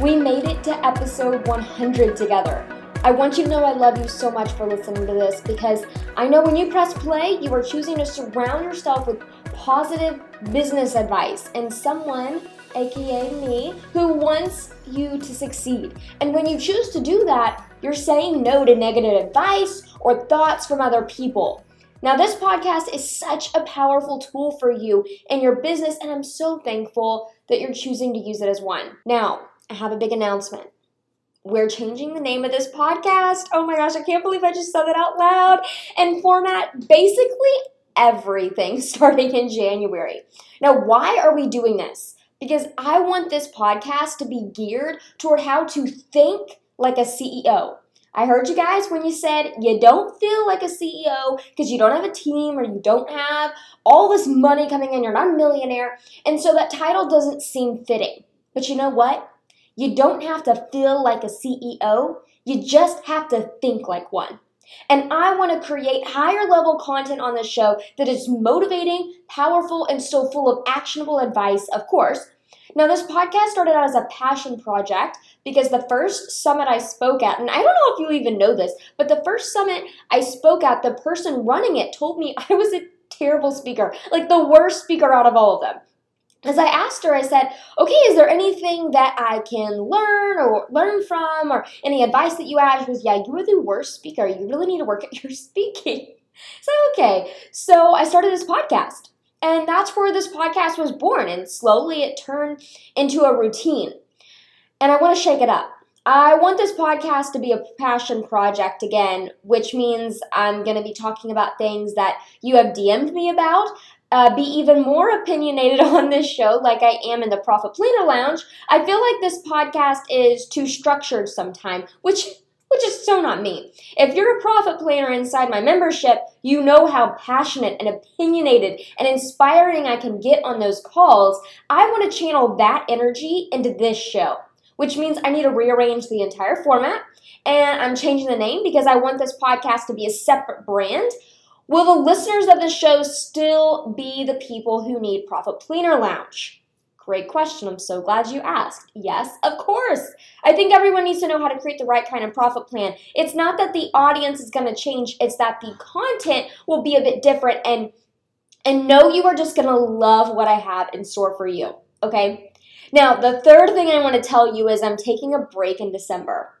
We made it to episode 100 together. I want you to know I love you so much for listening to this because I know when you press play, you are choosing to surround yourself with positive business advice and someone, aka me, who wants you to succeed. And when you choose to do that, you're saying no to negative advice or thoughts from other people. Now, this podcast is such a powerful tool for you in your business, and I'm so thankful that you're choosing to use it as one. Now, I have a big announcement we're changing the name of this podcast. Oh my gosh, I can't believe I just said that out loud. And format basically everything starting in January. Now, why are we doing this? Because I want this podcast to be geared toward how to think like a CEO. I heard you guys when you said you don't feel like a CEO because you don't have a team or you don't have all this money coming in, you're not a millionaire, and so that title doesn't seem fitting. But you know what? You don't have to feel like a CEO, you just have to think like one. And I want to create higher level content on the show that is motivating, powerful, and still full of actionable advice, of course. Now, this podcast started out as a passion project because the first summit I spoke at, and I don't know if you even know this, but the first summit I spoke at, the person running it told me I was a terrible speaker, like the worst speaker out of all of them as I asked her, I said, okay, is there anything that I can learn or learn from or any advice that you have? She goes, yeah, you are the worst speaker. You really need to work at your speaking. So, okay. So I started this podcast. And that's where this podcast was born. And slowly it turned into a routine. And I want to shake it up. I want this podcast to be a passion project again, which means I'm going to be talking about things that you have DM'd me about, uh, be even more opinionated on this show, like I am in the Profit Planner Lounge, I feel like this podcast is too structured sometimes, which which is so not me. If you're a profit planner inside my membership, you know how passionate and opinionated and inspiring I can get on those calls. I want to channel that energy into this show, which means I need to rearrange the entire format. And I'm changing the name because I want this podcast to be a separate brand Will the listeners of the show still be the people who need Profit Planner Lounge? Great question. I'm so glad you asked. Yes, of course. I think everyone needs to know how to create the right kind of profit plan. It's not that the audience is going to change, it's that the content will be a bit different and and know you are just going to love what I have in store for you. Okay? Now, the third thing I want to tell you is I'm taking a break in December.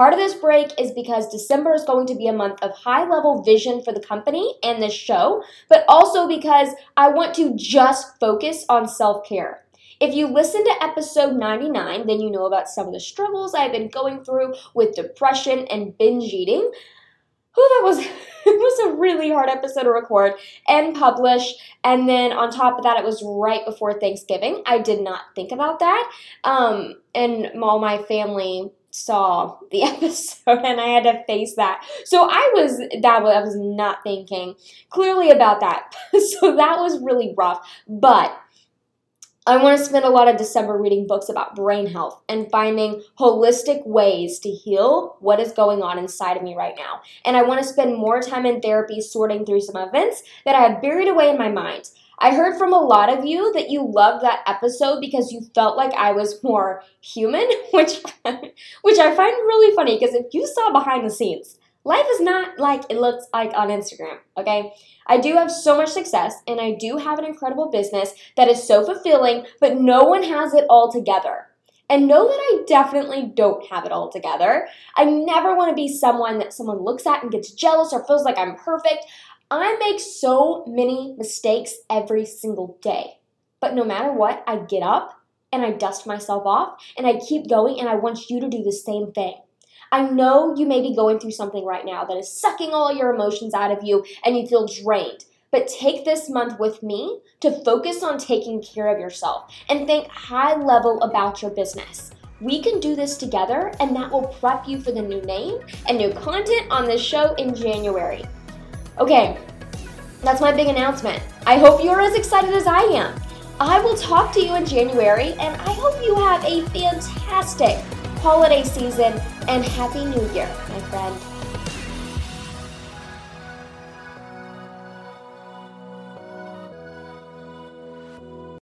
Part of this break is because December is going to be a month of high level vision for the company and this show, but also because I want to just focus on self care. If you listen to episode 99, then you know about some of the struggles I've been going through with depression and binge eating. Oh, that was it was a really hard episode to record and publish. And then on top of that, it was right before Thanksgiving. I did not think about that. Um, and all my family saw the episode and I had to face that. So I was that was I was not thinking clearly about that. so that was really rough. But I want to spend a lot of December reading books about brain health and finding holistic ways to heal what is going on inside of me right now. And I want to spend more time in therapy sorting through some events that I have buried away in my mind. I heard from a lot of you that you loved that episode because you felt like I was more human, which which I find really funny because if you saw behind the scenes, life is not like it looks like on Instagram, okay? I do have so much success and I do have an incredible business that is so fulfilling, but no one has it all together. And know that I definitely don't have it all together. I never want to be someone that someone looks at and gets jealous or feels like I'm perfect. I make so many mistakes every single day. But no matter what, I get up and I dust myself off and I keep going and I want you to do the same thing. I know you may be going through something right now that is sucking all your emotions out of you and you feel drained. But take this month with me to focus on taking care of yourself and think high level about your business. We can do this together, and that will prep you for the new name and new content on this show in January. Okay, that's my big announcement. I hope you're as excited as I am. I will talk to you in January, and I hope you have a fantastic holiday season and Happy New Year, my friend.